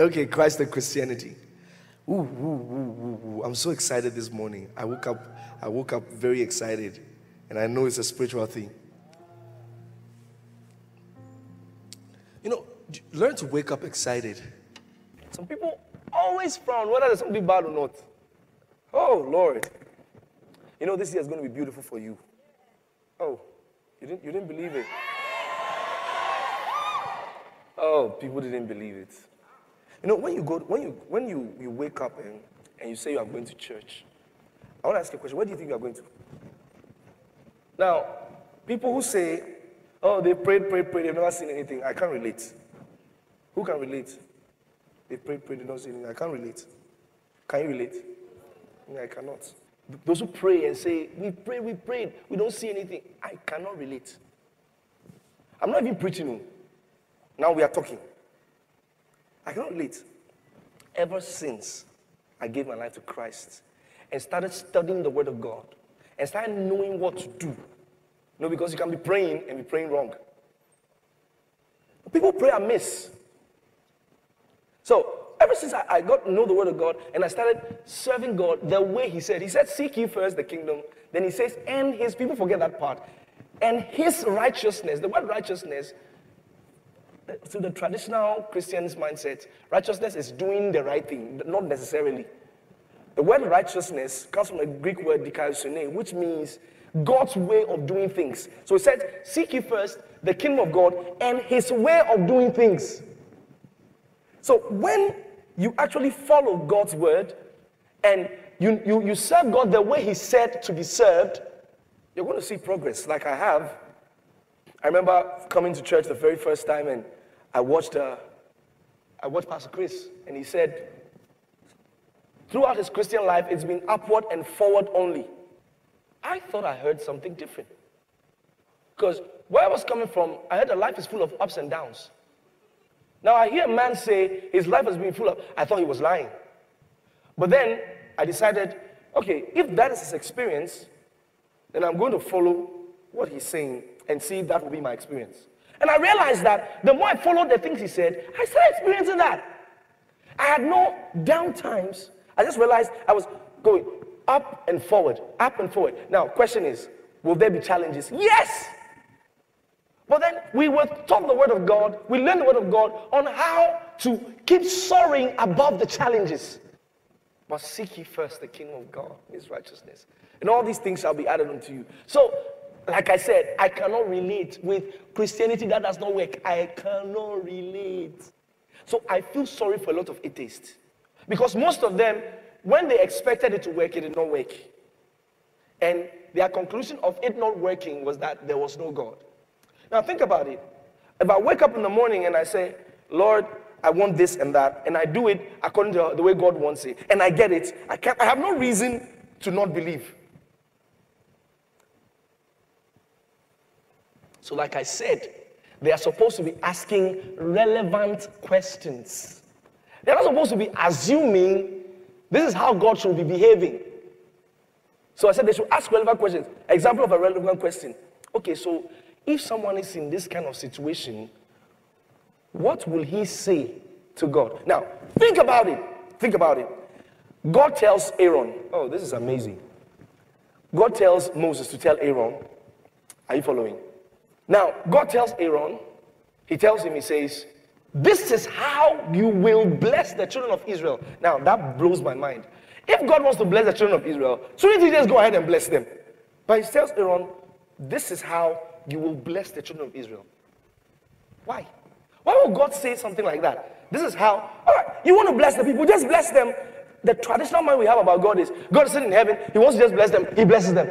Okay, Christ and Christianity. Ooh, ooh, ooh, I'm so excited this morning. I woke up, I woke up very excited, and I know it's a spiritual thing. You know, learn to wake up excited. Some people always frown, whether there's something bad or not. Oh, Lord. You know, this year is going to be beautiful for you. Oh, you didn't, you didn't believe it. Oh, people didn't believe it. You know, when you go, when you when you, you wake up and, and you say you are going to church, I want to ask you a question. Where do you think you are going to? Now, people who say, oh, they prayed, prayed, prayed, they've never seen anything, I can't relate. Who can relate? They prayed, prayed, they don't see anything. I can't relate. Can you relate? I cannot. Those who pray and say, we prayed, we prayed, we don't see anything. I cannot relate. I'm not even preaching. Oh. Now we are talking. I cannot relate. Ever since I gave my life to Christ and started studying the Word of God and started knowing what to do. No, because you can be praying and be praying wrong. People pray amiss. So ever since I, I, got to know the word of God and I started serving God the way He said, He said, Seek ye first the kingdom. Then He says, and His people forget that part. And His righteousness, the word righteousness, to the traditional Christian's mindset, righteousness is doing the right thing, not necessarily. The word righteousness comes from a Greek word dikaiosune, which means God's way of doing things. So it said, Seek ye first the kingdom of God and his way of doing things. So when you actually follow God's word and you, you, you serve God the way He said to be served, you're going to see progress like I have. I remember coming to church the very first time and I watched, uh, I watched Pastor Chris and he said, throughout his Christian life, it's been upward and forward only. I thought I heard something different. Because where I was coming from, I heard that life is full of ups and downs. Now I hear a man say his life has been full of, I thought he was lying. But then I decided, okay, if that is his experience, then I'm going to follow what he's saying and see if that will be my experience. And I realized that the more I followed the things he said, I started experiencing that. I had no down times. I just realized I was going up and forward, up and forward. Now, question is, will there be challenges? Yes! But then we were taught the word of God, we learned the word of God on how to keep soaring above the challenges. But seek ye first the kingdom of God, his righteousness. And all these things shall be added unto you. So, like I said, I cannot relate with Christianity that does not work. I cannot relate. So I feel sorry for a lot of atheists. Because most of them, when they expected it to work, it did not work. And their conclusion of it not working was that there was no God. Now think about it. If I wake up in the morning and I say, Lord, I want this and that, and I do it according to the way God wants it, and I get it, I, can't, I have no reason to not believe. So, like I said, they are supposed to be asking relevant questions. They're not supposed to be assuming this is how God should be behaving. So I said they should ask relevant questions. Example of a relevant question. Okay, so if someone is in this kind of situation, what will he say to God? Now, think about it. Think about it. God tells Aaron, oh, this is amazing. God tells Moses to tell Aaron, are you following? Now, God tells Aaron, he tells him, he says, this is how you will bless the children of Israel. Now, that blows my mind. If God wants to bless the children of Israel, shouldn't he just go ahead and bless them? But he tells Aaron, this is how you will bless the children of Israel. Why? Why would God say something like that? This is how, all right, you want to bless the people, just bless them. The traditional mind we have about God is God is sitting in heaven, He wants to just bless them, He blesses them.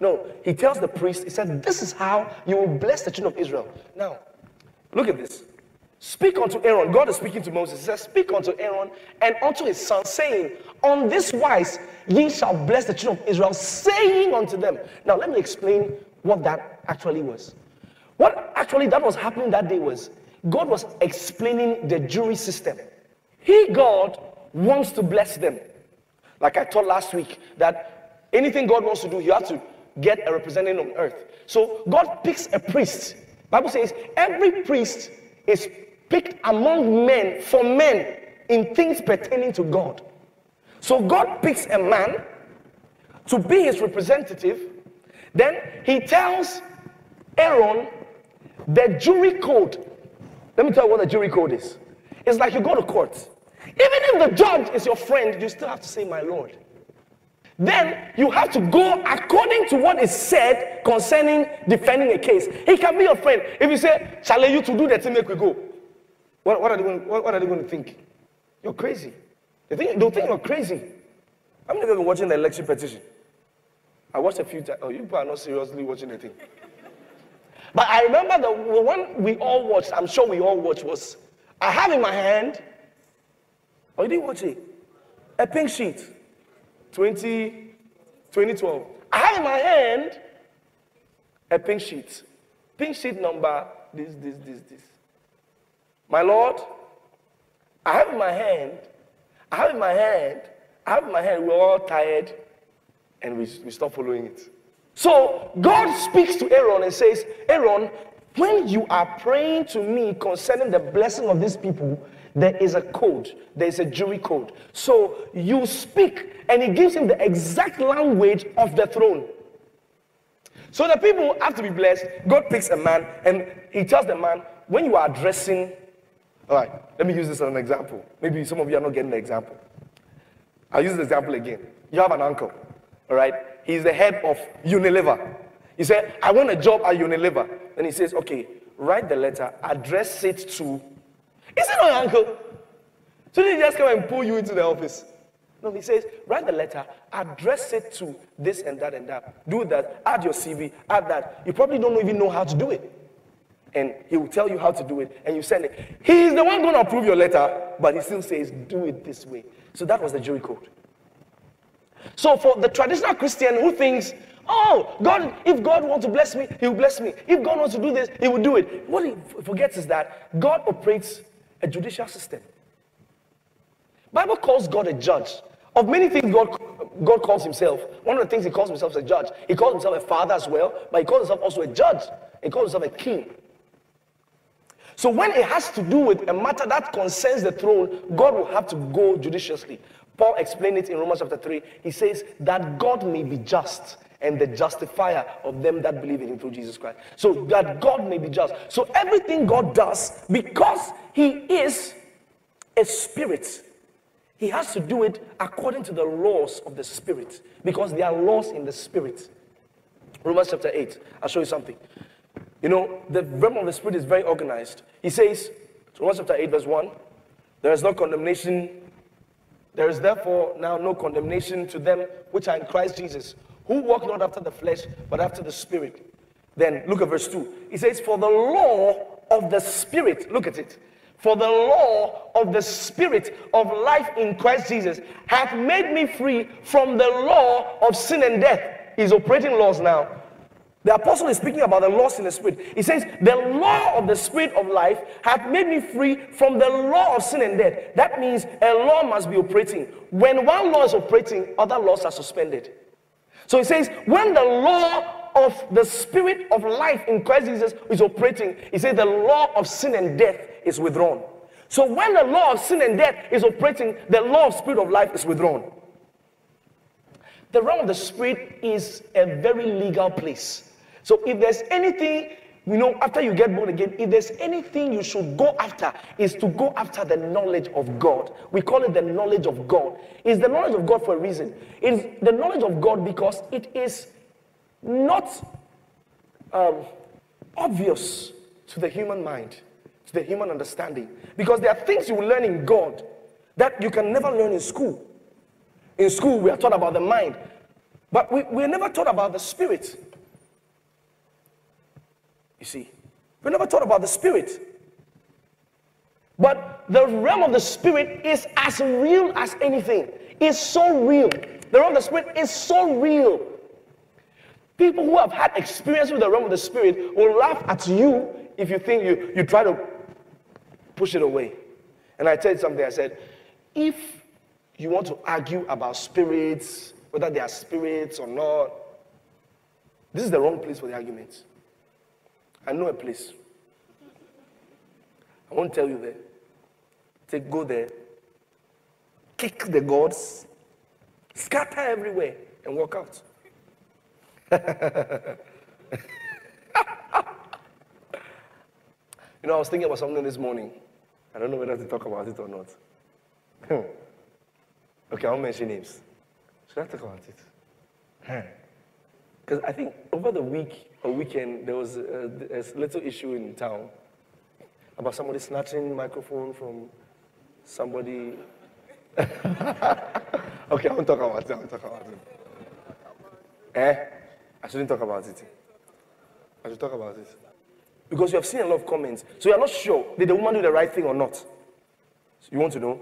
No, He tells the priest, He said, This is how you will bless the children of Israel. Now, look at this. Speak unto Aaron. God is speaking to Moses. He says, Speak unto Aaron and unto his son, saying, On this wise ye shall bless the children of Israel, saying unto them. Now, let me explain what that actually was. What actually that was happening that day was God was explaining the jury system. He, God, wants to bless them. Like I taught last week, that anything God wants to do, you have to get a representative on earth. So God picks a priest. Bible says every priest is picked among men for men in things pertaining to God. So God picks a man to be his representative. Then he tells Aaron the jury code. Let me tell you what the jury code is. It's like you go to court. Even if the judge is your friend, you still have to say, My Lord. Then you have to go according to what is said concerning defending a case. He can be your friend. If you say, Shall you to do that thing, make we go. What, what, are they going, what, what are they going to think? You're crazy. They think, they'll think you're crazy. How many been watching the election petition? I watched a few times. Oh, you people are not seriously watching the thing. But I remember the one we all watched, I'm sure we all watched, was I have in my hand, oh, you didn't watch it? A pink sheet, 20, 2012. I have in my hand a pink sheet. Pink sheet number, this, this, this, this. My Lord, I have in my hand, I have in my hand, I have in my hand, we're all tired and we, we stop following it. So God speaks to Aaron and says, Aaron, when you are praying to me concerning the blessing of these people, there is a code, there is a jury code. So you speak, and he gives him the exact language of the throne. So the people have to be blessed. God picks a man, and he tells the man, when you are addressing, all right, let me use this as an example. Maybe some of you are not getting the example. I'll use the example again. You have an uncle, all right? He's the head of Unilever. He said, I want a job at Unilever. Then he says, okay, write the letter, address it to. Is it your uncle? So he just come and pull you into the office. No, he says, write the letter, address it to this and that and that. Do that, add your CV, add that. You probably don't even know how to do it. And he will tell you how to do it, and you send it. He is the one going to approve your letter, but he still says, do it this way. So that was the jury code. So for the traditional Christian who thinks, oh, God, if God wants to bless me, he will bless me. If God wants to do this, he will do it. What he forgets is that God operates a judicial system. Bible calls God a judge. Of many things God, God calls himself, one of the things he calls himself is a judge. He calls himself a father as well, but he calls himself also a judge. He calls himself a king. So when it has to do with a matter that concerns the throne, God will have to go judiciously. Paul explained it in Romans chapter 3. He says that God may be just and the justifier of them that believe in him through Jesus Christ. So that God may be just. So everything God does, because he is a spirit, he has to do it according to the laws of the spirit. Because there are laws in the spirit. Romans chapter 8. I'll show you something. You know, the realm of the spirit is very organized. He says, Romans chapter 8, verse 1, there is no condemnation there is therefore now no condemnation to them which are in Christ Jesus, who walk not after the flesh, but after the Spirit. Then look at verse 2. He says, For the law of the Spirit, look at it. For the law of the Spirit of life in Christ Jesus hath made me free from the law of sin and death. He's operating laws now. The apostle is speaking about the laws in the spirit. He says, The law of the spirit of life hath made me free from the law of sin and death. That means a law must be operating. When one law is operating, other laws are suspended. So he says, When the law of the spirit of life in Christ Jesus is operating, he says, The law of sin and death is withdrawn. So when the law of sin and death is operating, the law of spirit of life is withdrawn. The realm of the spirit is a very legal place. So if there's anything, you know, after you get born again, if there's anything you should go after, is to go after the knowledge of God. We call it the knowledge of God. It's the knowledge of God for a reason. It's the knowledge of God because it is not um, obvious to the human mind, to the human understanding. Because there are things you will learn in God that you can never learn in school. In school, we are taught about the mind, but we, we're never taught about the spirit. You see, we never thought about the spirit. But the realm of the spirit is as real as anything. It's so real. The realm of the spirit is so real. People who have had experience with the realm of the spirit will laugh at you if you think you, you try to push it away. And I tell you something, I said, if you want to argue about spirits, whether they are spirits or not, this is the wrong place for the arguments. I know a place. I won't tell you there. Take go there kick the gods, scatter everywhere, and walk out. you know, I was thinking about something this morning. I don't know whether to talk about it or not. Okay, I won't mention names. Should I talk about it? Because I think over the week or weekend, there was a, a little issue in town about somebody snatching microphone from somebody. okay, I won't talk about it. I won't talk about it. Eh? I shouldn't talk about it. I should talk about it. Because you have seen a lot of comments. So you're not sure, did the woman do the right thing or not? So you want to know?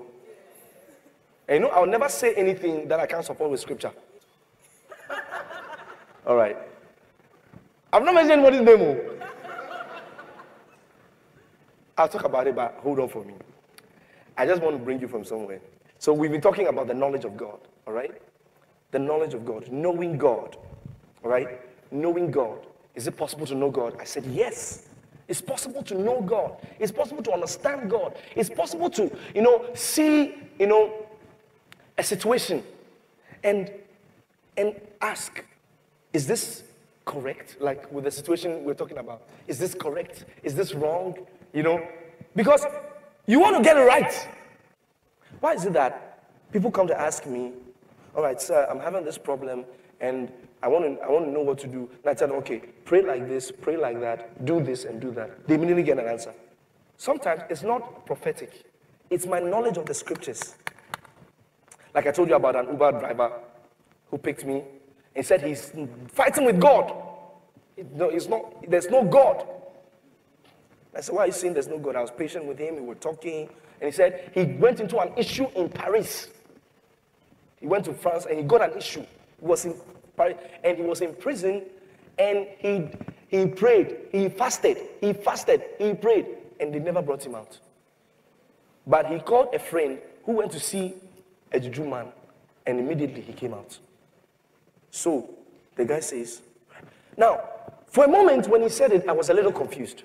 And you know, I'll never say anything that I can't support with scripture. All right. I've not mentioned anybody's name. Oh. I'll talk about it, but hold on for me. I just want to bring you from somewhere. So we've been talking about the knowledge of God, all right? The knowledge of God, knowing God, all right? Knowing God. Is it possible to know God? I said, yes. It's possible to know God. It's possible to understand God. It's possible to, you know, see, you know, a situation and and ask, is this correct? Like with the situation we're talking about, is this correct? Is this wrong? You know, because you want to get it right. Why is it that people come to ask me, all right, sir, I'm having this problem and I want to, I want to know what to do. And I tell them, okay, pray like this, pray like that, do this and do that. They immediately get an answer. Sometimes it's not prophetic, it's my knowledge of the scriptures. Like I told you about an Uber driver who picked me and said he's fighting with God. No, it's not, there's no God. I said, Why are you saying there's no God? I was patient with him, we were talking, and he said he went into an issue in Paris. He went to France and he got an issue. He was in Paris and he was in prison and he he prayed, he fasted, he fasted, he prayed, and they never brought him out. But he called a friend who went to see a juju man, and immediately he came out. So the guy says, Now, for a moment when he said it, I was a little confused.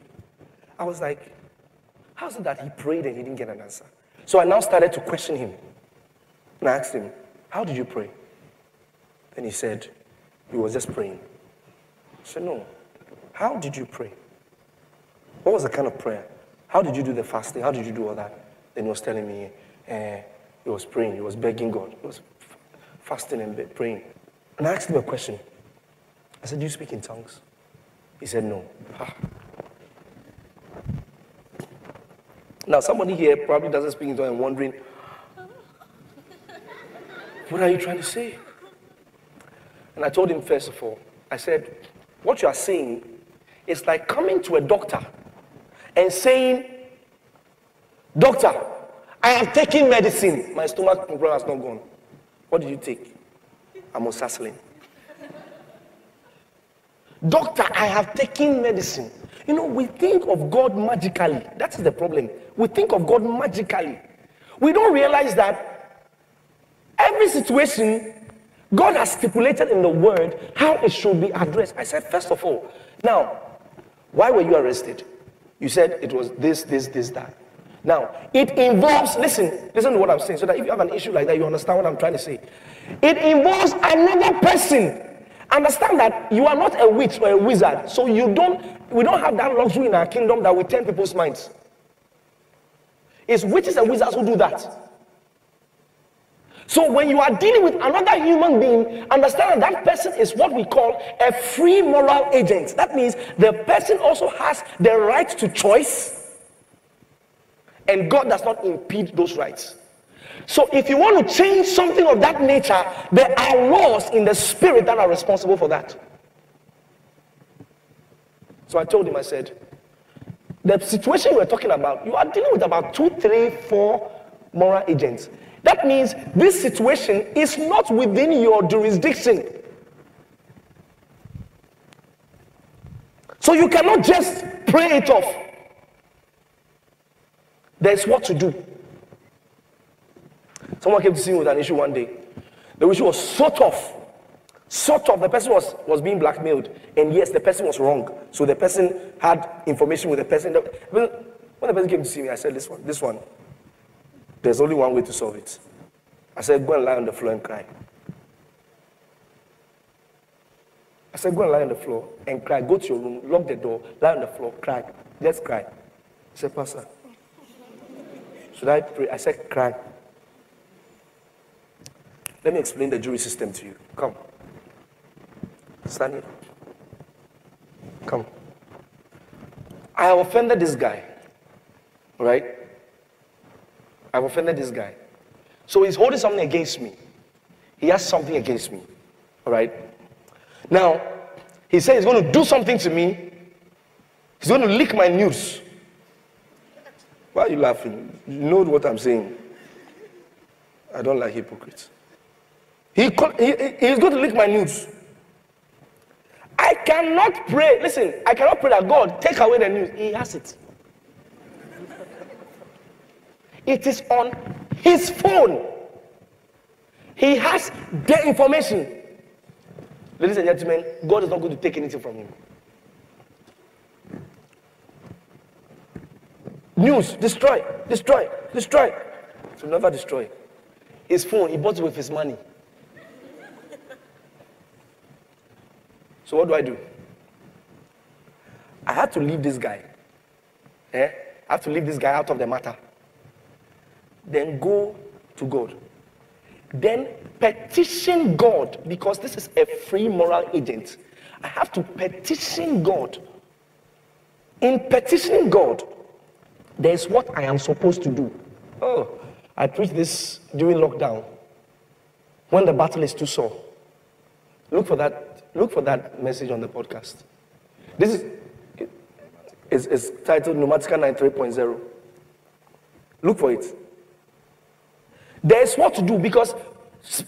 I was like, How's it that he prayed and he didn't get an answer? So I now started to question him. And I asked him, How did you pray? And he said, He was just praying. I said, No. How did you pray? What was the kind of prayer? How did you do the fasting? How did you do all that? Then he was telling me, uh, he was praying, he was begging God, he was fasting and praying. And I asked him a question. I said, Do you speak in tongues? He said, No. Now, somebody here probably doesn't speak in tongues and wondering, What are you trying to say? And I told him, first of all, I said, What you are saying is like coming to a doctor and saying, Doctor, I am taking medicine. My stomach problem has not gone. What did you take? Amoxicillin. Doctor, I have taken medicine. You know, we think of God magically. That's the problem. We think of God magically. We don't realize that every situation, God has stipulated in the word how it should be addressed. I said, first of all, now, why were you arrested? You said it was this, this, this, that. Now, it involves, listen, listen to what I'm saying, so that if you have an issue like that, you understand what I'm trying to say. It involves another person. Understand that you are not a witch or a wizard, so you don't, we don't have that luxury in our kingdom that we turn people's minds. It's witches and wizards who do that. So when you are dealing with another human being, understand that that person is what we call a free moral agent. That means the person also has the right to choice and God does not impede those rights. So if you want to change something of that nature, there are laws in the spirit that are responsible for that. So I told him, I said, the situation we're talking about, you are dealing with about two, three, four moral agents. That means this situation is not within your jurisdiction. So you cannot just pray it off. There's what to do. Someone came to see me with an issue one day. The issue was sort of, sort of, the person was, was being blackmailed. And yes, the person was wrong. So the person had information with the person. When the person came to see me, I said, this one, this one, there's only one way to solve it. I said, go and lie on the floor and cry. I said, go and lie on the floor and cry. Go to your room, lock the door, lie on the floor, cry. Just cry. He said, Pastor, should I pray? I said, cry. Let me explain the jury system to you. Come. Stand here. Come. I have offended this guy. Right? I've offended this guy. So he's holding something against me. He has something against me. All right? Now, he said he's going to do something to me. He's going to leak my news. Why are you laughing? You know what I'm saying. I don't like hypocrites. He, he, he's going to leak my news. I cannot pray. Listen, I cannot pray that God take away the news. He has it. It is on his phone. He has the information. Ladies and gentlemen, God is not going to take anything from him. News, destroy, destroy, destroy. To never destroy. His phone, he bought it with his money. So what do I do? I had to leave this guy. Eh? I have to leave this guy out of the matter. Then go to God. Then petition God because this is a free moral agent. I have to petition God. In petitioning God, there's what I am supposed to do. Oh, I preached this during lockdown when the battle is too sore. Look for that Look for that message on the podcast. This is is, is titled Pneumatica 93.0. Look for it. There's what to do because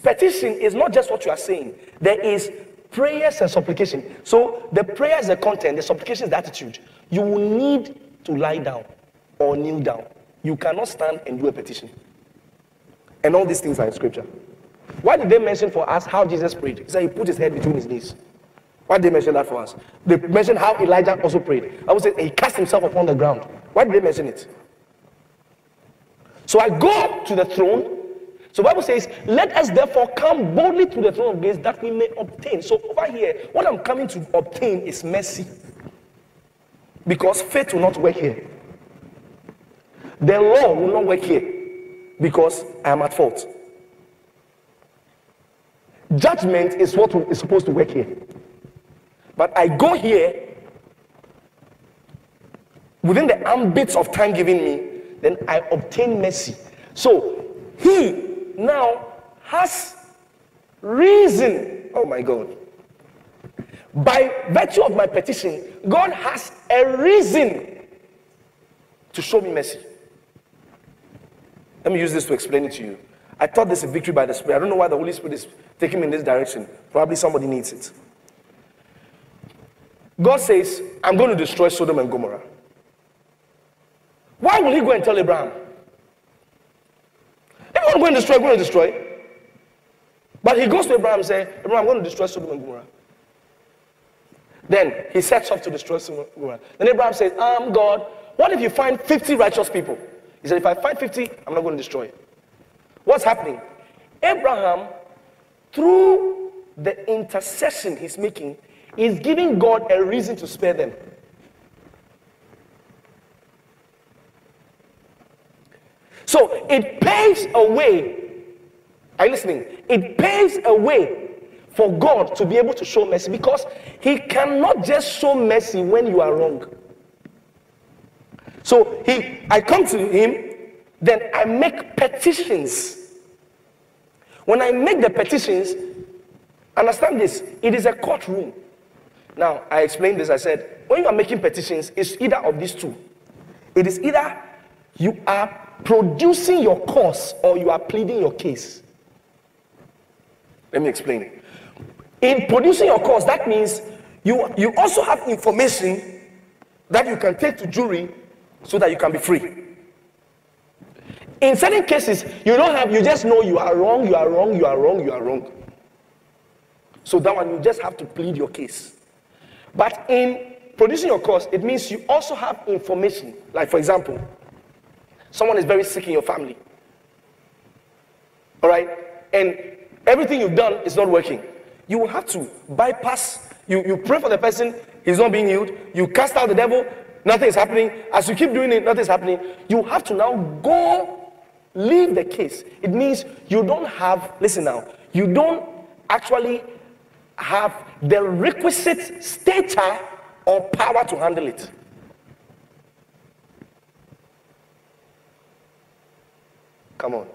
petition is not just what you are saying. There is prayers and supplication. So the prayer is the content, the supplication is the attitude. You will need to lie down or kneel down. You cannot stand and do a petition. And all these things are in scripture. Why did they mention for us how Jesus prayed? He said he put his head between his knees. Why did they mention that for us? They mentioned how Elijah also prayed. I would say he cast himself upon the ground. Why did they mention it? So I go to the throne. So Bible says, let us therefore come boldly to the throne of grace that we may obtain. So over here, what I'm coming to obtain is mercy. Because faith will not work here. The law will not work here because I am at fault. Judgment is what is supposed to work here. But I go here within the ambits of time given me, then I obtain mercy. So he now has reason. Oh my God. By virtue of my petition, God has a reason to show me mercy. Let me use this to explain it to you. I thought this is victory by the Spirit. I don't know why the Holy Spirit is taking me in this direction. Probably somebody needs it. God says, I'm going to destroy Sodom and Gomorrah. Why will he go and tell Abraham? If I'm going to destroy, I'm going to destroy. But he goes to Abraham and says, Abraham, I'm going to destroy Sodom and Gomorrah. Then he sets off to destroy Sodom and Gomorrah. Then Abraham says, um, God, what if you find 50 righteous people? He said, if I find 50, I'm not going to destroy it. What's happening? Abraham, through the intercession he's making, is giving God a reason to spare them. So it paves a way. Are you listening? It paves a way for God to be able to show mercy because He cannot just show mercy when you are wrong. So he, I come to Him then I make petitions. When I make the petitions, understand this, it is a courtroom. Now, I explained this. I said, when you are making petitions, it's either of these two. It is either you are producing your cause or you are pleading your case. Let me explain. It. In producing your cause, that means you, you also have information that you can take to jury so that you can be free. In certain cases, you don't have, you just know you are wrong, you are wrong, you are wrong, you are wrong. So that one, you just have to plead your case. But in producing your cause, it means you also have information. Like, for example, someone is very sick in your family. all right, and everything you've done is not working, you will have to bypass. You, you pray for the person, he's not being healed. You cast out the devil, nothing is happening. As you keep doing it, nothing is happening. You have to now go leave the case. It means you don't have, listen now, you don't actually have the requisite stature or power to handle it. Come on.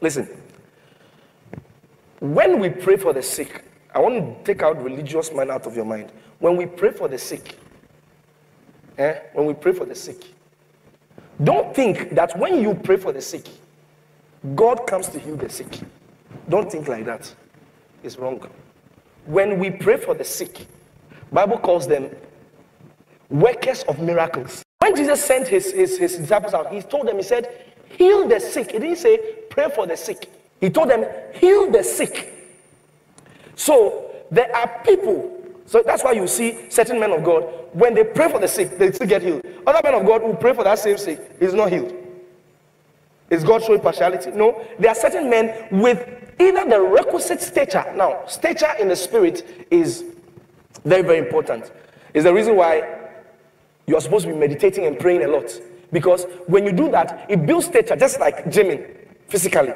Listen. When we pray for the sick, I want to take out religious mind out of your mind. When we pray for the sick, eh, when we pray for the sick, don't think that when you pray for the sick, God comes to heal the sick. Don't think like that. It's wrong. When we pray for the sick, Bible calls them workers of miracles. When Jesus sent his, his, his disciples out, he told them, he said, heal the sick. He didn't say pray for the sick. He told them, heal the sick. So there are people, so that's why you see certain men of God, when they pray for the sick, they still get healed. Other men of God who pray for that same sick is not healed. Is God showing partiality? No. There are certain men with either the requisite stature. Now, stature in the spirit is very, very important. Is the reason why you are supposed to be meditating and praying a lot. Because when you do that, it builds stature, just like gymming physically.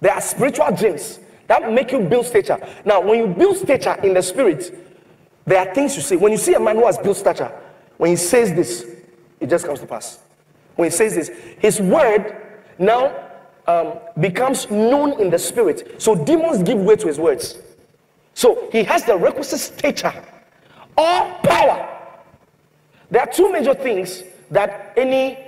There are spiritual gyms that make you build stature. Now, when you build stature in the spirit, there are things you say. When you see a man who has built stature, when he says this, it just comes to pass. When he says this, his word now um, becomes known in the spirit. So demons give way to his words. So he has the requisite stature or power. There are two major things that any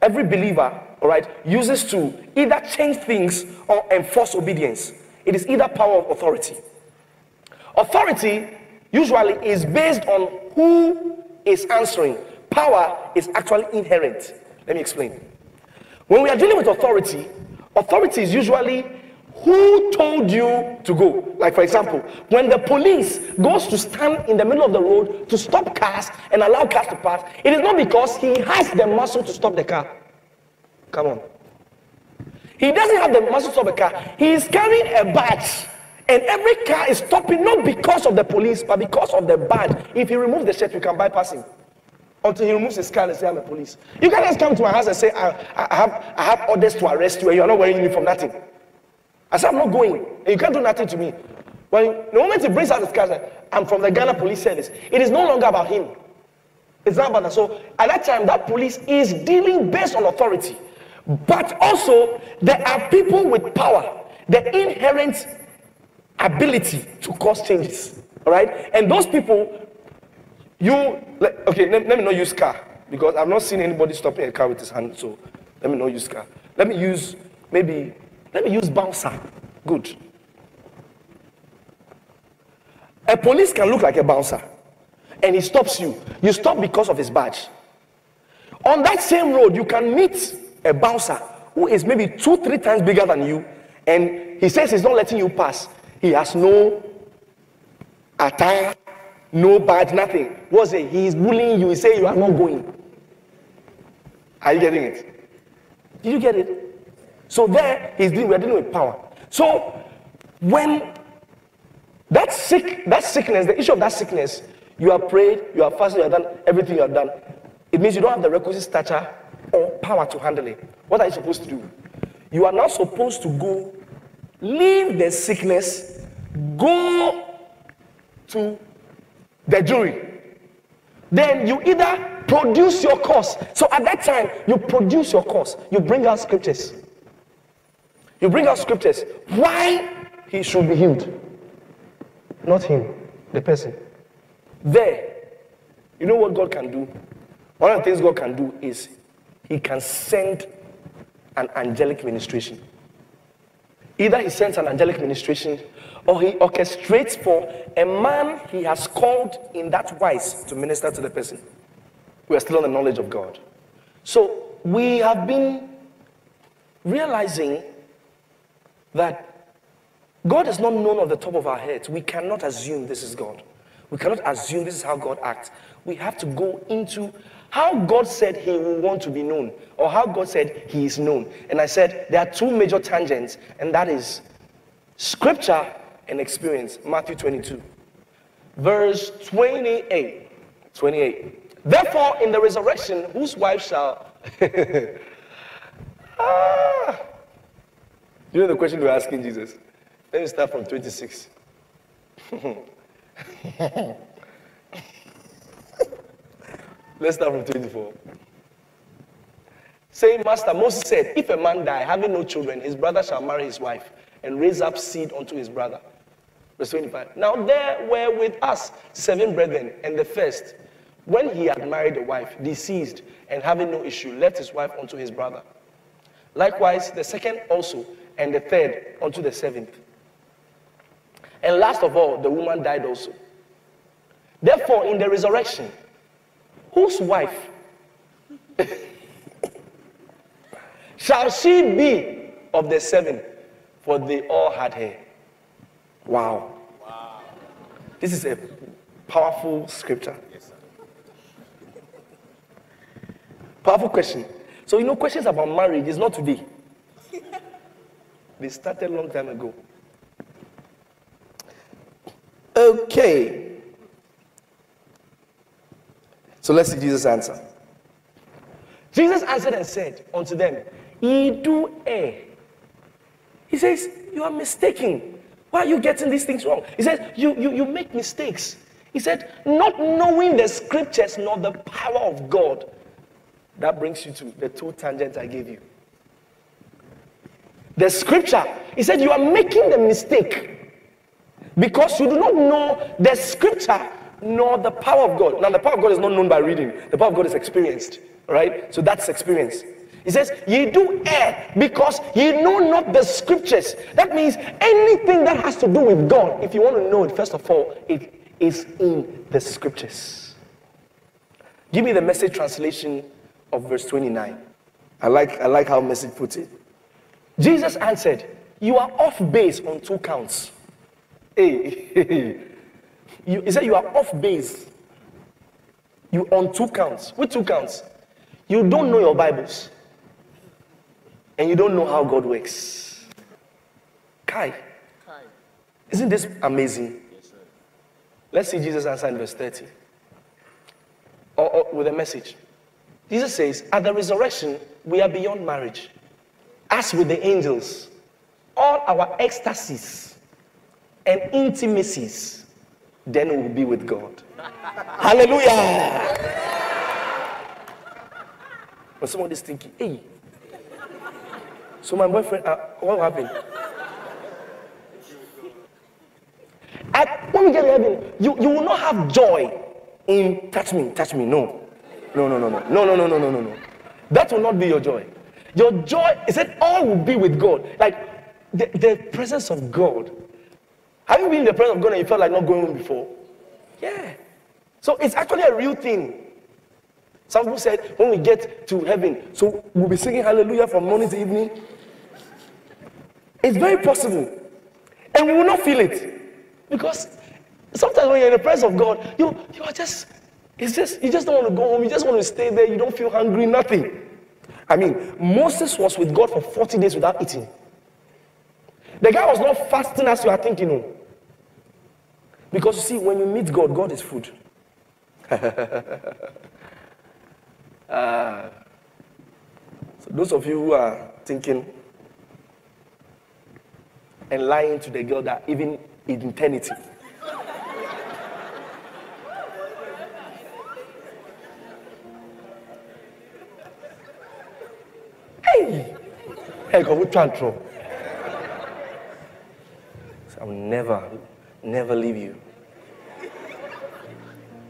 every believer, all right, uses to either change things or enforce obedience. It is either power or authority. Authority usually is based on who is answering. Power is actually inherent. Let me explain. When we are dealing with authority, authority is usually who told you to go? Like, for example, when the police goes to stand in the middle of the road to stop cars and allow cars to pass, it is not because he has the muscle to stop the car. Come on. He doesn't have the muscle to stop the car. He is carrying a badge. And every car is stopping not because of the police, but because of the badge. If he removes the shirt, you can bypass him. Until he removes his car and say, I'm a police. You can't just come to my house and say, I, I, have, I have orders to arrest you and you're not wearing uniform, nothing. I said, I'm not going. And you can't do nothing to me. When the moment he brings out his card, I'm from the Ghana Police Service. It is no longer about him. It's not about that. So at that time, that police is dealing based on authority. But also, there are people with power, the inherent ability to cause changes. All right? And those people, you, okay, let, let me not use car because I've not seen anybody stopping a car with his hand. So let me not use car. Let me use maybe let me use bouncer. Good. A police can look like a bouncer and he stops you. You stop because of his badge. On that same road, you can meet a bouncer who is maybe two, three times bigger than you, and he says he's not letting you pass. He has no attire, no badge, nothing. What's it? He is bullying you. He say you are not going. Are you getting it? Did you get it? So there, he's dealing, we're dealing with power. So when that sick, that sickness, the issue of that sickness, you are prayed, you are fasting, you have done everything you have done. It means you don't have the requisite stature or power to handle it. What are you supposed to do? You are now supposed to go, leave the sickness, go to the jury. Then you either produce your cause. So at that time, you produce your cause. You bring out scriptures. You bring out scriptures. Why he should be healed? Not him, the person. There, you know what God can do? One of the things God can do is he can send an angelic ministration. Either he sends an angelic ministration or he orchestrates for a man he has called in that wise to minister to the person. We are still on the knowledge of God. So we have been realizing that God is not known on the top of our heads. We cannot assume this is God. We cannot assume this is how God acts. We have to go into how God said he will want to be known, or how God said he is known. And I said there are two major tangents, and that is scripture and experience. Matthew 22, verse 28. 28. Therefore, in the resurrection, whose wife shall. ah. You know the question we're asking Jesus? Let me start from 26. Let's start from 24. Saying, Master, Moses said, If a man die having no children, his brother shall marry his wife and raise up seed unto his brother. Verse 25. Now there were with us seven brethren, and the first, when he had married a wife, deceased, and having no issue, left his wife unto his brother. Likewise, the second also, and the third unto the seventh. And last of all, the woman died also. Therefore, in the resurrection, whose wife shall she be of the seven? For they all had her. Wow. wow. This is a powerful scripture. Yes, powerful question. So, you know, questions about marriage is not today. they started a long time ago. Okay. So let's see Jesus' answer. Jesus answered and said unto them, Ye do err. He says, You are mistaken. Why are you getting these things wrong? He says, You, you, you make mistakes. He said, Not knowing the scriptures nor the power of God. That brings you to the two tangents I gave you. The scripture, he said, You are making the mistake because you do not know the scripture nor the power of God. Now, the power of God is not known by reading, the power of God is experienced, right? So that's experience. He says, Ye do err because ye know not the scriptures. That means anything that has to do with God, if you want to know it, first of all, it is in the scriptures. Give me the message translation of verse 29. I like, I like how message puts it. Jesus answered, You are off base on two counts. Hey, you, he said you are off base. You on two counts. With two counts? You don't know your Bibles. And you don't know how God works. Kai. Kai. Isn't this amazing? Yes, Let's see Jesus answer in verse 30. Or, or with a message. Jesus says, At the resurrection, we are beyond marriage. As with the angels, all our ecstasies and intimacies, then we will be with God. Hallelujah. But somebody's thinking, hey, so my boyfriend, uh, what happened? At, when we get to heaven, you, you will not have joy in touch me, touch me. No. No, no, no, no. No, no, no, no, no, no, no. That will not be your joy. Your joy is that all will be with God. Like the, the presence of God have you been in the presence of God and you felt like not going home before? Yeah. So it's actually a real thing. Some people said when we get to heaven, so we'll be singing hallelujah from morning to evening. It's very possible. And we will not feel it. Because sometimes when you're in the presence of God, you, you are just, it's just, you just don't want to go home. You just want to stay there. You don't feel hungry, nothing. I mean, Moses was with God for 40 days without eating. The guy was not fasting as you are thinking. No. Because you see, when you meet God, God is food. uh, so those of you who are thinking and lying to the girl that even in eternity. hey! Hey, go with tantrum. I'll never, never leave you.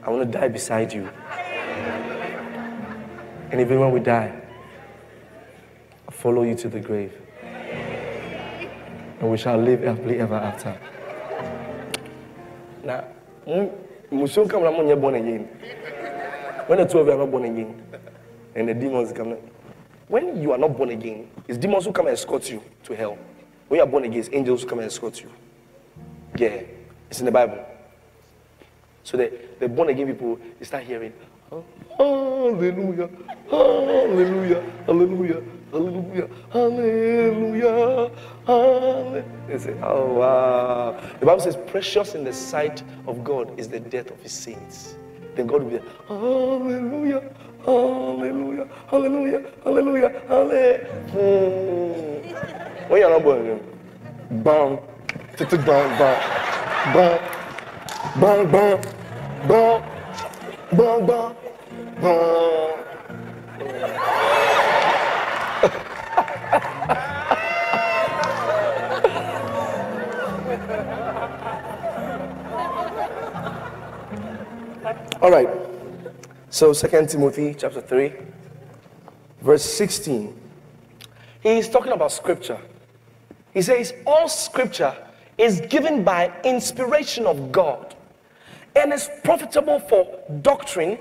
I want to die beside you. And even when we die, I'll follow you to the grave. And we shall live happily ever after. Now, mm, Mushon come when you're born again. When the two of you are not born again, and the demons come. When you are not born again, it's demons who come and escort you to hell. When you are born again, it's angels who come and escort you. Yeah, it's in the Bible. So the, the born again people, they start hearing, Hallelujah, Hallelujah, Hallelujah, Hallelujah, Hallelujah, Hallelujah. They say, Oh wow. The Bible says, Precious in the sight of God is the death of his saints. Then God will be Hallelujah, Hallelujah, Hallelujah, Hallelujah, Hallelujah. Hmm. When you're not born again, bang, tick, tick, bang, bang, bang, bang, bang, bang, bang, bang, bang. All right. So Second Timothy chapter 3, verse 16. He's talking about scripture. He says, All scripture is given by inspiration of God and is profitable for doctrine,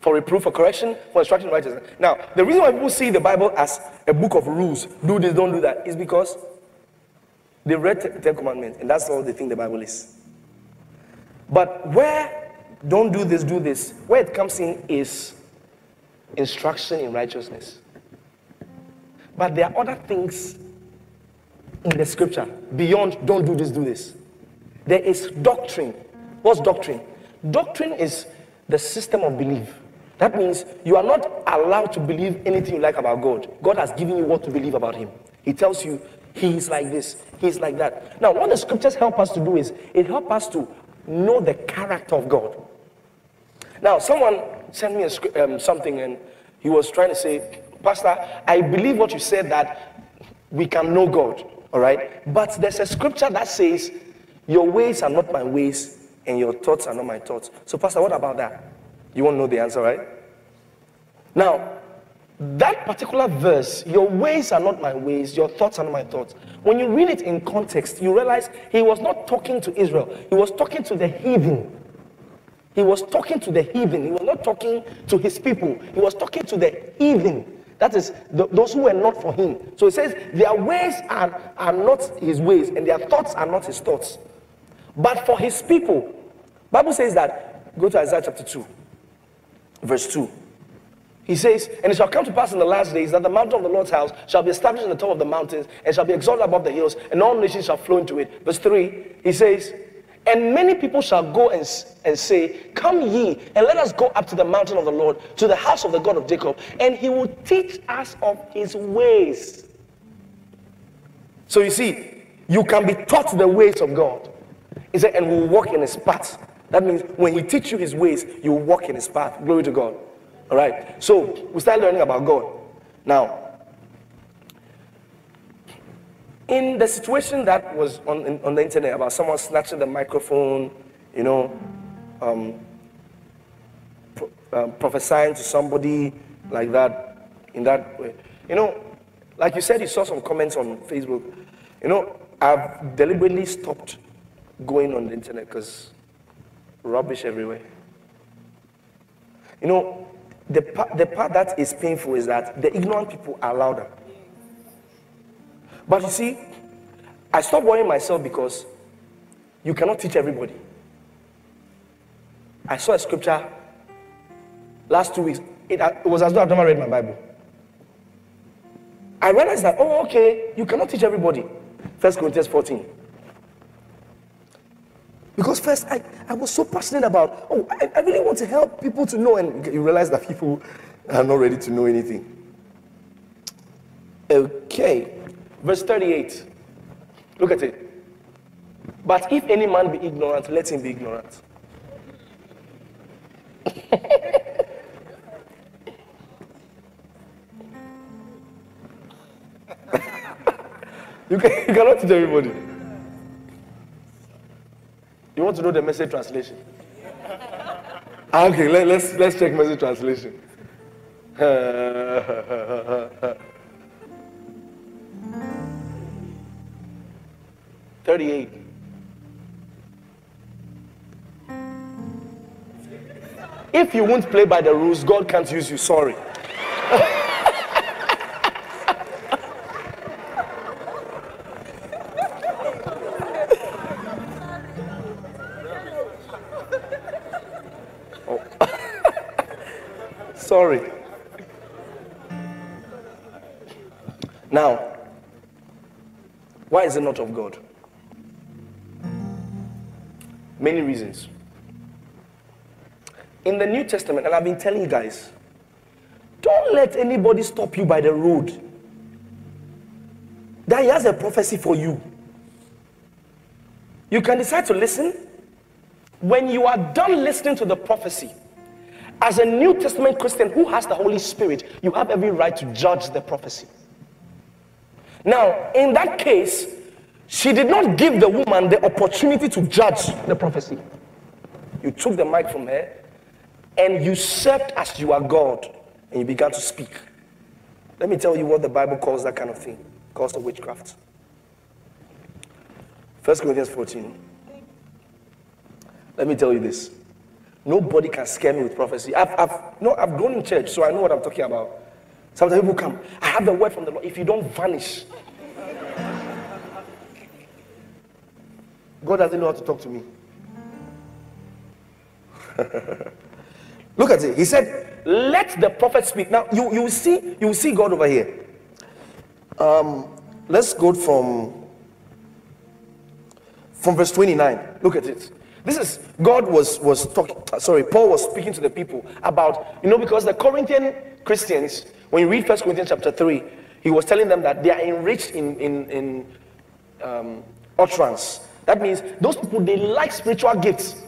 for reproof, for correction, for instruction in righteousness. Now, the reason why people see the Bible as a book of rules, do this, don't do that, is because they read the Ten Commandments, and that's all they think the Bible is. But where don't do this, do this, where it comes in is instruction in righteousness. But there are other things in the scripture beyond don't do this, do this. There is doctrine. What's doctrine? Doctrine is the system of belief. That means you are not allowed to believe anything you like about God. God has given you what to believe about Him. He tells you He is like this, He is like that. Now, what the scriptures help us to do is it helps us to know the character of God. Now, someone sent me a, um, something and he was trying to say, Pastor, I believe what you said that we can know God, all right? But there's a scripture that says, Your ways are not my ways and your thoughts are not my thoughts. So, Pastor, what about that? You won't know the answer, right? Now, that particular verse, your ways are not my ways, your thoughts are not my thoughts. When you read it in context, you realize he was not talking to Israel, he was talking to the heathen. He was talking to the heathen. He was not talking to his people. He was talking to the heathen. That is th- those who were not for him. So it says, their ways are, are not his ways, and their thoughts are not his thoughts. But for his people, Bible says that, go to Isaiah chapter 2, verse 2. He says, And it shall come to pass in the last days that the mountain of the Lord's house shall be established in the top of the mountains and shall be exalted above the hills, and all nations shall flow into it. Verse 3, he says, And many people shall go and, and say, Come ye, and let us go up to the mountain of the Lord, to the house of the God of Jacob, and he will teach us of his ways. So you see, you can be taught the ways of God. He said, and we will walk in his path. That means when he teach you his ways, you walk in his path. Glory to God. All right. So we start learning about God. Now, in the situation that was on, in- on the internet about someone snatching the microphone, you know, um, pro- um, prophesying to somebody like that, in that way, you know, like you said, you saw some comments on Facebook. You know, I've deliberately stopped going on the internet because rubbish everywhere. You know, the part, the part that is painful is that the ignorant people are louder. But you see, I stopped worrying myself because you cannot teach everybody. I saw a scripture last two weeks. It, uh, it was as though I've never read my Bible. I realized that, oh, okay, you cannot teach everybody. First Corinthians 14. Because first, I, I was so passionate about, oh, I, I really want to help people to know, and you realize that people are not ready to know anything. Okay, verse 38. Look at it. But if any man be ignorant, let him be ignorant. you, can, you cannot teach everybody. You want to know the message translation? Ah, Okay, let, let's let's check message translation. 38. If you won't play by the rules, God can't use you. Sorry. Oh. sorry. Now, why is it not of God? Many reasons. In the New Testament, and I've been telling you guys, don't let anybody stop you by the road. That he has a prophecy for you. You can decide to listen. When you are done listening to the prophecy, as a New Testament Christian who has the Holy Spirit, you have every right to judge the prophecy. Now, in that case, she did not give the woman the opportunity to judge the prophecy. You took the mic from her and you served as you are God and you began to speak. Let me tell you what the Bible calls that kind of thing. It calls the witchcraft. 1 Corinthians 14. Let me tell you this. Nobody can scare me with prophecy. I've, I've, no, I've grown in church, so I know what I'm talking about. Sometimes people come, I have the word from the Lord. If you don't vanish, God doesn't know how to talk to me. Look at it. He said, Let the prophet speak. Now you, you see, you see God over here. Um, let's go from from verse 29. Look at it. This is God was was talking. Sorry, Paul was speaking to the people about you know because the Corinthian Christians, when you read First Corinthians chapter three, he was telling them that they are enriched in in in um, utterance. That means those people they like spiritual gifts.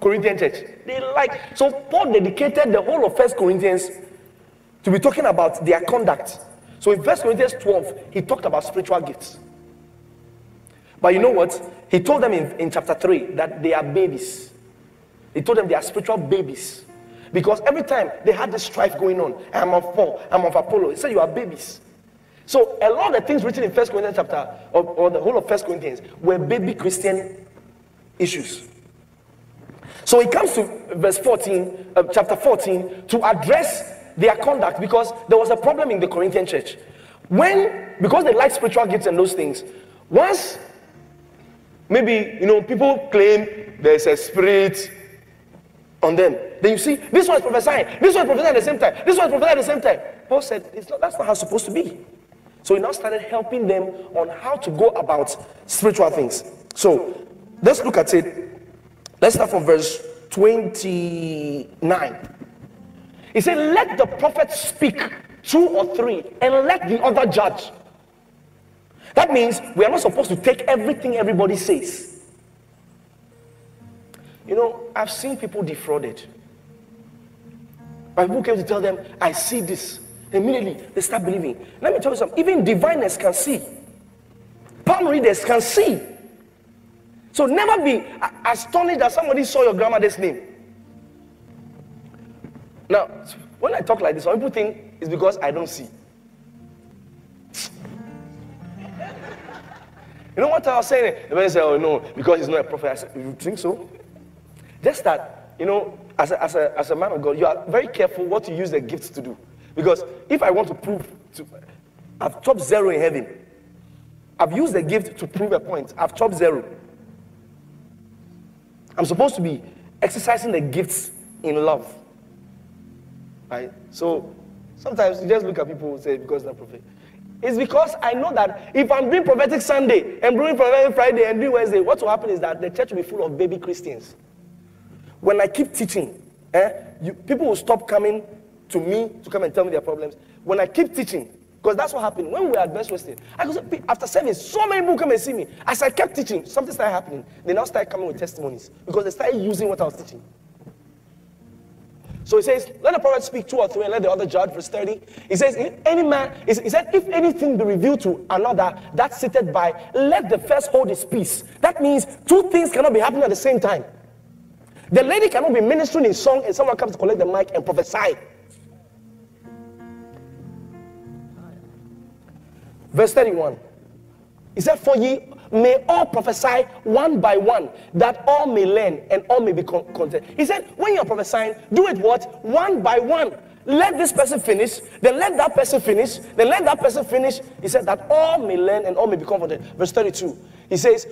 Corinthian church, they like. So Paul dedicated the whole of First Corinthians to be talking about their conduct. So in First Corinthians 12, he talked about spiritual gifts. But you know what? He told them in, in chapter 3 that they are babies. He told them they are spiritual babies. Because every time they had this strife going on, I'm of Paul, I'm of Apollo. He said, You are babies. So a lot of the things written in First Corinthians chapter or, or the whole of First Corinthians were baby Christian issues. So he comes to verse 14, uh, chapter 14, to address their conduct because there was a problem in the Corinthian church. When, because they like spiritual gifts and those things, once maybe, you know, people claim there's a spirit on them, then you see, this one is prophesying, this one is prophesying at the same time, this one is prophesying at the same time. Paul said, it's not, that's not how it's supposed to be. So he now started helping them on how to go about spiritual things. So let's look at it. Let's start from verse 29. He said, Let the prophet speak two or three, and let the other judge. That means we are not supposed to take everything everybody says. You know, I've seen people defrauded. But people came to tell them, I see this. Immediately, they start believing. Let me tell you something. Even diviners can see. Palm readers can see. So never be astonished that somebody saw your grandmother's name. Now, when I talk like this, some people think it's because I don't see. You know what I was saying? The man said, Oh, no, because he's not a prophet. I said, You think so? Just that, you know, as a, as, a, as a man of God, you are very careful what you use the gifts to do. Because if I want to prove, to, I've chopped zero in heaven. I've used the gift to prove a point. I've chopped zero. I'm supposed to be exercising the gifts in love. Right? So sometimes you just look at people and say, because they're prophet. It's because I know that if I'm doing prophetic Sunday and doing prophetic Friday and doing Wednesday, what will happen is that the church will be full of baby Christians. When I keep teaching, eh, you, people will stop coming to me to come and tell me their problems. When I keep teaching, because that's what happened. When we were at Best Western, I go, after service, so many people come and see me. As I kept teaching, something started happening. They now started coming with testimonies because they started using what I was teaching. So he says, let the prophet speak two or three and let the other judge, verse 30. He says, if any man, he said, if anything be revealed to another that's seated by, let the first hold his peace. That means two things cannot be happening at the same time. The lady cannot be ministering in song and someone comes to collect the mic and prophesy. Verse 31. He said, For ye may all prophesy one by one, that all may learn and all may be content. He said, When you're prophesying, do it what? One by one. Let this person finish, then let that person finish, then let that person finish. He said that all may learn and all may be comforted. Verse 32. He says,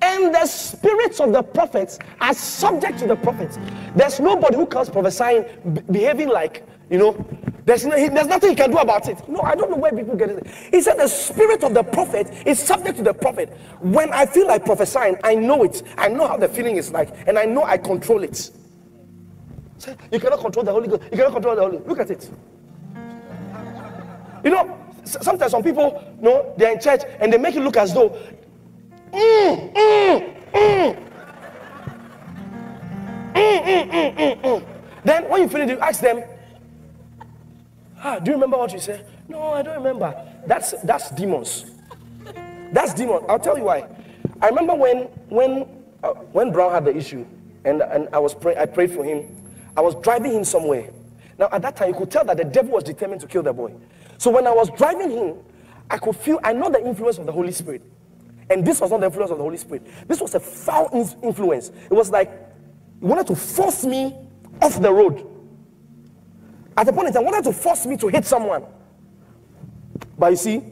And the spirits of the prophets are subject to the prophets. There's nobody who comes prophesying, behaving like, you know, there's, no, he, there's nothing he can do about it. No, I don't know where people get it. He said the spirit of the prophet is subject to the prophet. When I feel like prophesying, I know it. I know how the feeling is like, and I know I control it. So you cannot control the Holy Ghost. You cannot control the Holy Look at it. You know, sometimes some people, you know, they're in church and they make it look as though, mm, mm, mm. Then when you finish, you ask them, ah, do you remember what you said? No, I don't remember. That's that's demons. That's demons. I'll tell you why. I remember when when uh, when Brown had the issue, and, and I was pray, I prayed for him. I was driving him somewhere. Now at that time, you could tell that the devil was determined to kill the boy. So when I was driving him, I could feel I know the influence of the Holy Spirit, and this was not the influence of the Holy Spirit. This was a foul influence. It was like he wanted to force me off the road. At the point in time, wanted to force me to hit someone. But you see,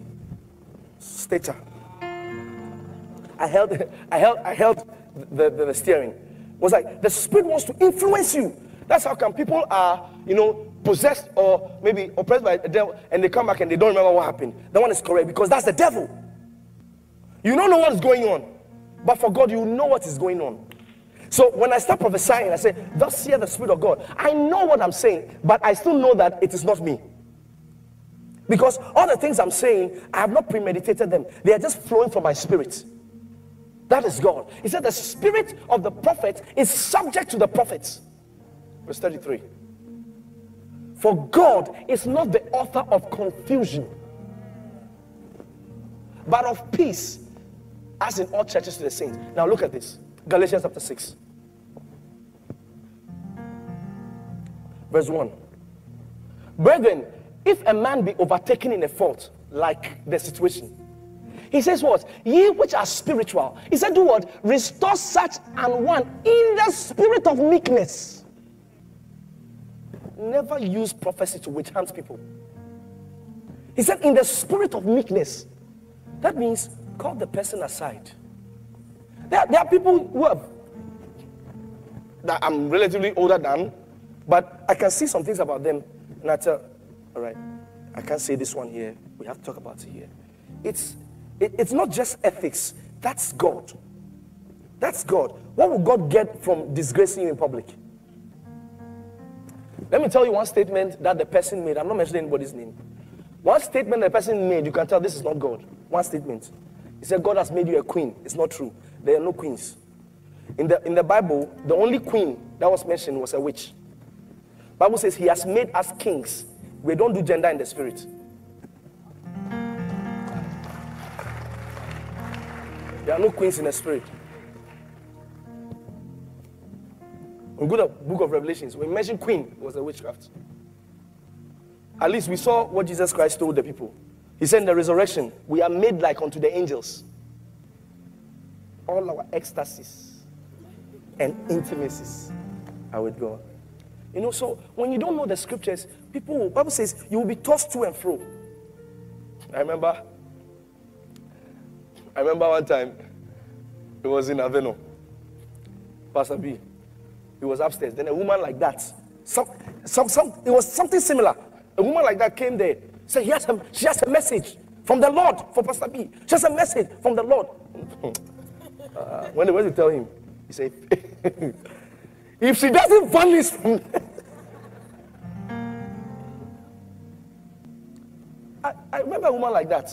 stature. I held, I held, I held the, the, the steering. It was like the spirit wants to influence you. That's how come people are, you know, possessed or maybe oppressed by the devil and they come back and they don't remember what happened. That one is correct because that's the devil. You don't know what is going on, but for God, you know what is going on. So when I start prophesying, I say, Thus hear the Spirit of God. I know what I'm saying, but I still know that it is not me. Because all the things I'm saying, I have not premeditated them. They are just flowing from my spirit. That is God. He said the spirit of the prophet is subject to the prophets. Verse 33. For God is not the author of confusion, but of peace, as in all churches to the saints. Now look at this Galatians chapter 6. Verse 1. Brethren, if a man be overtaken in a fault, like the situation, he says, What? Ye which are spiritual. He said, Do what? Restore such an one in the spirit of meekness. Never use prophecy to witch hunt people. He said, In the spirit of meekness. That means call the person aside. There, there are people who have that I'm relatively older than, but I can see some things about them, and I tell, all right, I can't say this one here. We have to talk about it here. It's it, it's not just ethics. That's God. That's God. What will God get from disgracing you in public? Let me tell you one statement that the person made. I'm not mentioning anybody's name. One statement the person made, you can tell this is not God. One statement. He said, God has made you a queen. It's not true. There are no queens. In the, in the Bible, the only queen that was mentioned was a witch. Bible says he has made us kings. We don't do gender in the spirit. There are no queens in the spirit. We go to book of Revelations. We mentioned queen was a witchcraft. At least we saw what Jesus Christ told the people. He said in the resurrection, we are made like unto the angels. All our ecstasies and intimacies are with God. You know, so when you don't know the scriptures, people, Bible says you will be tossed to and fro. I remember, I remember one time, it was in Aveno, Pastor B. He was upstairs. Then a woman like that, some, some, some, it was something similar. A woman like that came there, said, he has a, she has a message from the Lord for Pastor B. She has a message from the Lord. uh, when they went to tell him, he said, if she doesn't vanish from I, I remember a woman like that.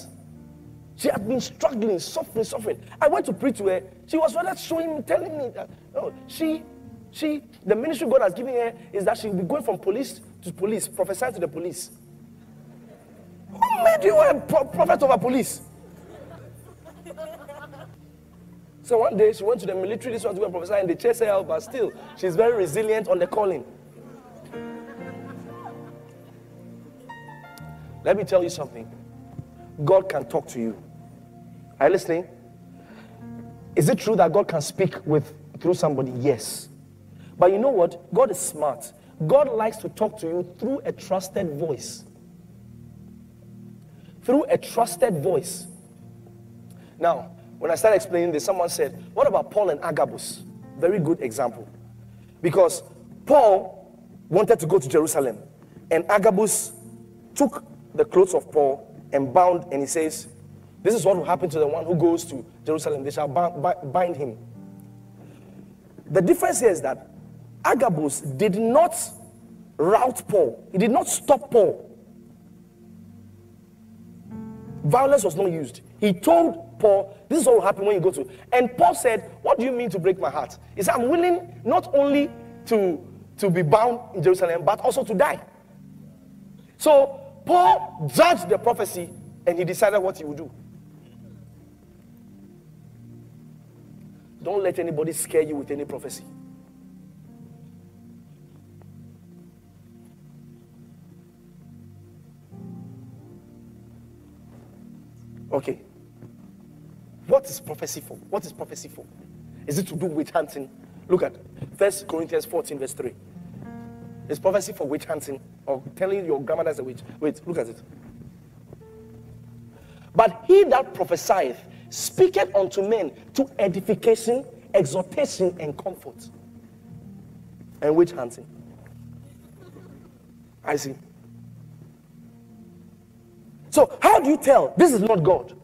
She had been struggling, suffering, suffering. I went to preach to her. She was rather showing me, telling me that no, she, she, the ministry God has given her is that she will be going from police to police, prophesying to the police. Who made you a pro- prophet over police? So one day she went to the military, this one to go and prophesy, and they chased her out, but still, she's very resilient on the calling. Let me tell you something. God can talk to you. Are you listening? Is it true that God can speak with through somebody? Yes. But you know what? God is smart. God likes to talk to you through a trusted voice. Through a trusted voice. Now, when I started explaining this, someone said, What about Paul and Agabus? Very good example. Because Paul wanted to go to Jerusalem, and Agabus took the clothes of Paul and bound, and he says, This is what will happen to the one who goes to Jerusalem. They shall bind him. The difference here is that Agabus did not rout Paul, he did not stop Paul. Violence was not used. He told Paul, This is what will happen when you go to. And Paul said, What do you mean to break my heart? He said, I'm willing not only to, to be bound in Jerusalem, but also to die. So Paul judged the prophecy and he decided what he would do. Don't let anybody scare you with any prophecy. Okay. What is prophecy for? What is prophecy for? Is it to do with hunting? Look at First Corinthians 14, verse 3. Is prophecy for witch hunting or telling your grandmother is a witch? Wait, look at it. But he that prophesieth speaketh unto men to edification, exhortation, and comfort. And witch hunting. I see. So, how do you tell this is not God?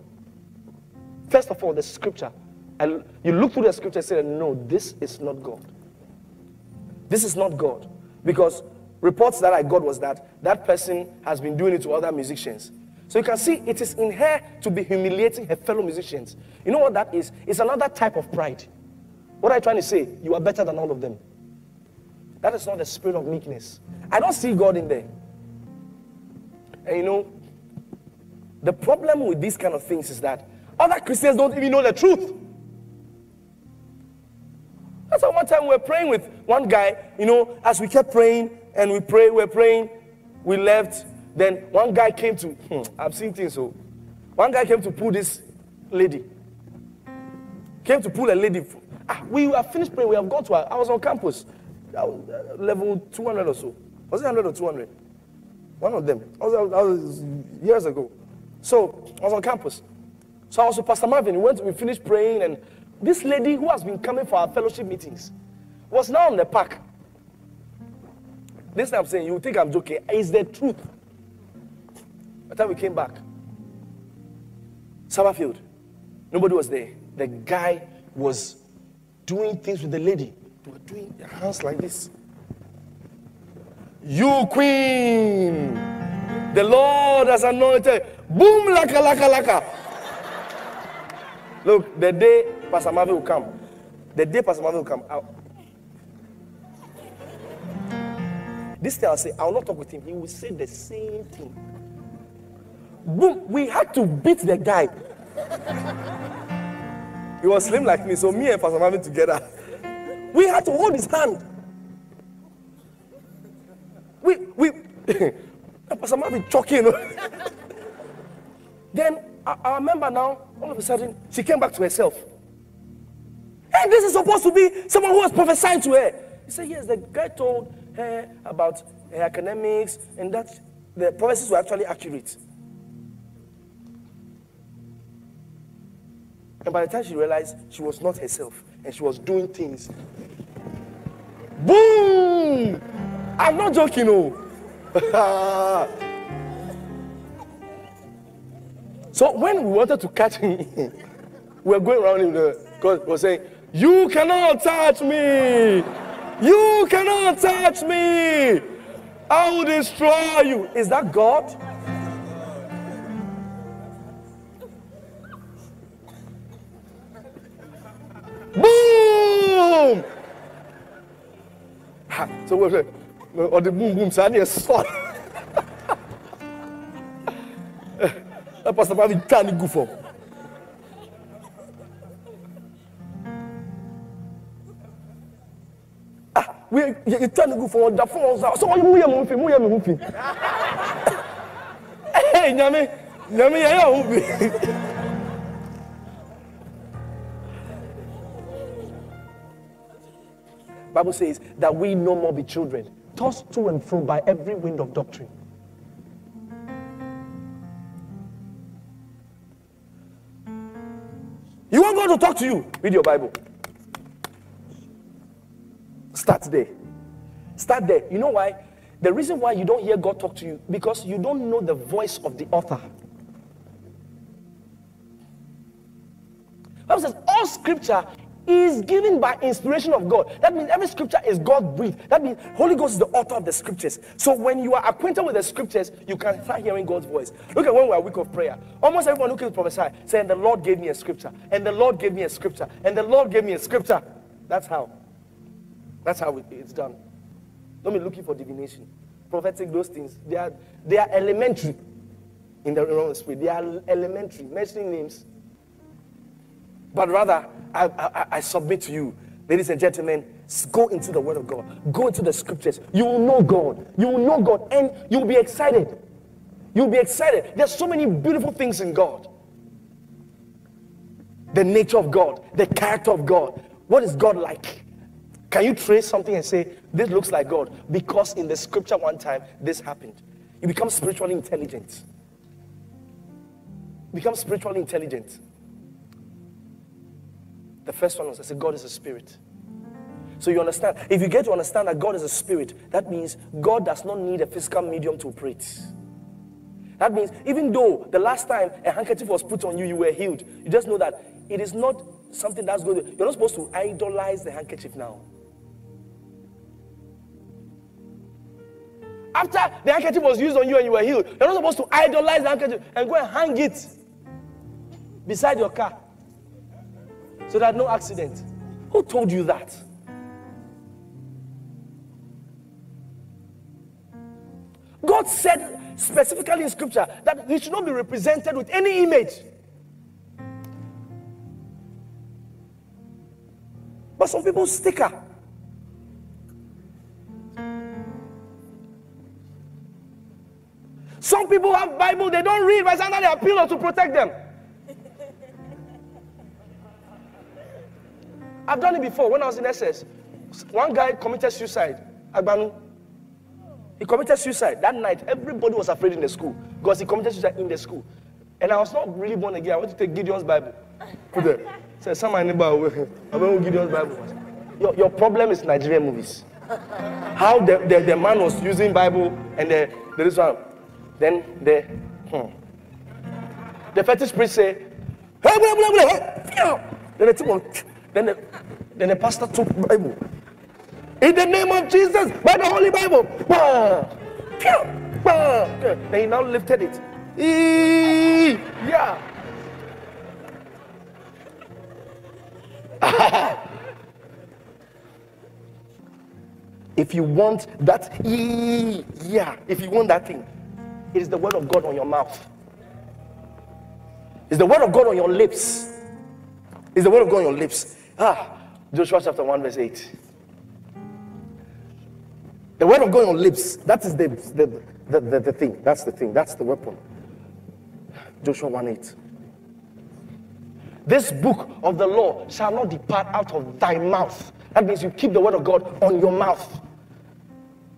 First of all, the scripture. And you look through the scripture and say, No, this is not God. This is not God. Because reports that I got was that that person has been doing it to other musicians. So you can see it is in her to be humiliating her fellow musicians. You know what that is? It's another type of pride. What are you trying to say? You are better than all of them. That is not the spirit of meekness. I don't see God in there. And you know, the problem with these kind of things is that other Christians don't even know the truth. That's why one time we were praying with one guy, you know, as we kept praying and we pray, we are praying, we left. Then one guy came to, hmm, I've seen things so. One guy came to pull this lady. Came to pull a lady. Ah, we have finished praying. We have gone to, our, I was on campus, uh, level 200 or so. Was it 100 or 200? One of them. I was, I was years ago. So I was on campus. So I was with Pastor Marvin. We went, we finished praying, and this lady who has been coming for our fellowship meetings was now in the park. This time I'm saying, you think I'm joking. It's the truth. By the time we came back, Summerfield, nobody was there. The guy was doing things with the lady. They were doing their hands like this. You queen, the Lord has anointed. Boom, laka, laka, laka. Look, the day Pastor Marvin will come, the day Pastor Marvin will come, I'll, this thing I'll say, I'll not talk with him. He will say the same thing. Boom, we had to beat the guy. he was slim like me, so me and Pastor Marvin together, we had to hold his hand. We, we, Pastor Marvin choking. then I, I remember now, all of a sudden, she came back to herself. And this is supposed to be someone who was prophesying to her. He said, Yes, the guy told her about her academics and that the prophecies were actually accurate. And by the time she realized she was not herself and she was doing things, boom! I'm not joking, oh. So when we wanted to catch him, we were going around him because we were saying, You cannot touch me! You cannot touch me! I will destroy you. Is that God? Boom! So we're or the boom boom, so I need a sword. na pastor gu fam ah yɛtwa ne gu fam ɔda fam ɔsa sɛ ɔyɛ mu yɛ mo fi mu yɛ me ho fi ɛyɛ nyame nyame yɛyɛ ho fi Bible says that we no more be children, tossed to and fro by every wind of doctrine. Want to talk to you, read your Bible. Start there. Start there. You know why? The reason why you don't hear God talk to you because you don't know the voice of the author. Bible says all scripture is given by inspiration of God. That means every scripture is God breathed. That means Holy Ghost is the author of the scriptures. So when you are acquainted with the scriptures, you can start hearing God's voice. Look at when we are week of prayer. Almost everyone who can prophesy saying, The Lord gave me a scripture, and the Lord gave me a scripture, and the Lord gave me a scripture. That's how. That's how it's done. Don't be looking for divination. Prophetic, those things, they are, they are elementary in the realm of spirit. They are elementary. Mentioning names but rather, I, I, I submit to you, ladies and gentlemen, go into the Word of God, go into the Scriptures. You will know God. You will know God, and you'll be excited. You'll be excited. There's so many beautiful things in God. The nature of God, the character of God. What is God like? Can you trace something and say, This looks like God? Because in the scripture one time, this happened. You become spiritually intelligent. Become spiritually intelligent. The first one was I said, God is a spirit. So you understand, if you get to understand that God is a spirit, that means God does not need a physical medium to operate. That means even though the last time a handkerchief was put on you, you were healed, you just know that it is not something that's good. You're not supposed to idolize the handkerchief now. After the handkerchief was used on you and you were healed, you're not supposed to idolize the handkerchief and go and hang it beside your car so that no accident. Who told you that? God said specifically in scripture that he should not be represented with any image. But some people sticker. Some people have Bible, they don't read, but under their pillow to protect them. I've done it before when I was in SS. One guy committed suicide. Agbanu. He committed suicide. That night, everybody was afraid in the school because he committed suicide in the school. And I was not really born again. I went to take Gideon's Bible. Put there. Said, some neighbor, I went Gideon's Bible. Your, your problem is Nigerian movies. How the, the, the man was using Bible and the, there is one. Then the, hmm. the fetish priest say, hey, blah, blah, blah, Then the two then the, then the pastor took Bible. In the name of Jesus, by the Holy Bible. Then he now lifted it. Yeah. if you want that, yeah, if you want that thing, it is the word of God on your mouth. It's the word of God on your lips. It's the word of God on your lips. Ah, Joshua chapter 1, verse 8. The word of God on lips, that is the, the, the, the, the thing. That's the thing. That's the weapon. Joshua 1 8. This book of the law shall not depart out of thy mouth. That means you keep the word of God on your mouth.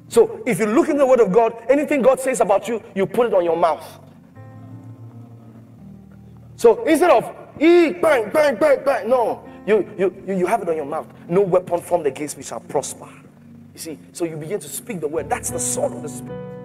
So if you look in the word of God, anything God says about you, you put it on your mouth. So instead of e bang, bang, bang, bang, no, you, you, you have it on your mouth. No weapon formed against me shall prosper. You see, so you begin to speak the word. That's the sword of the Spirit.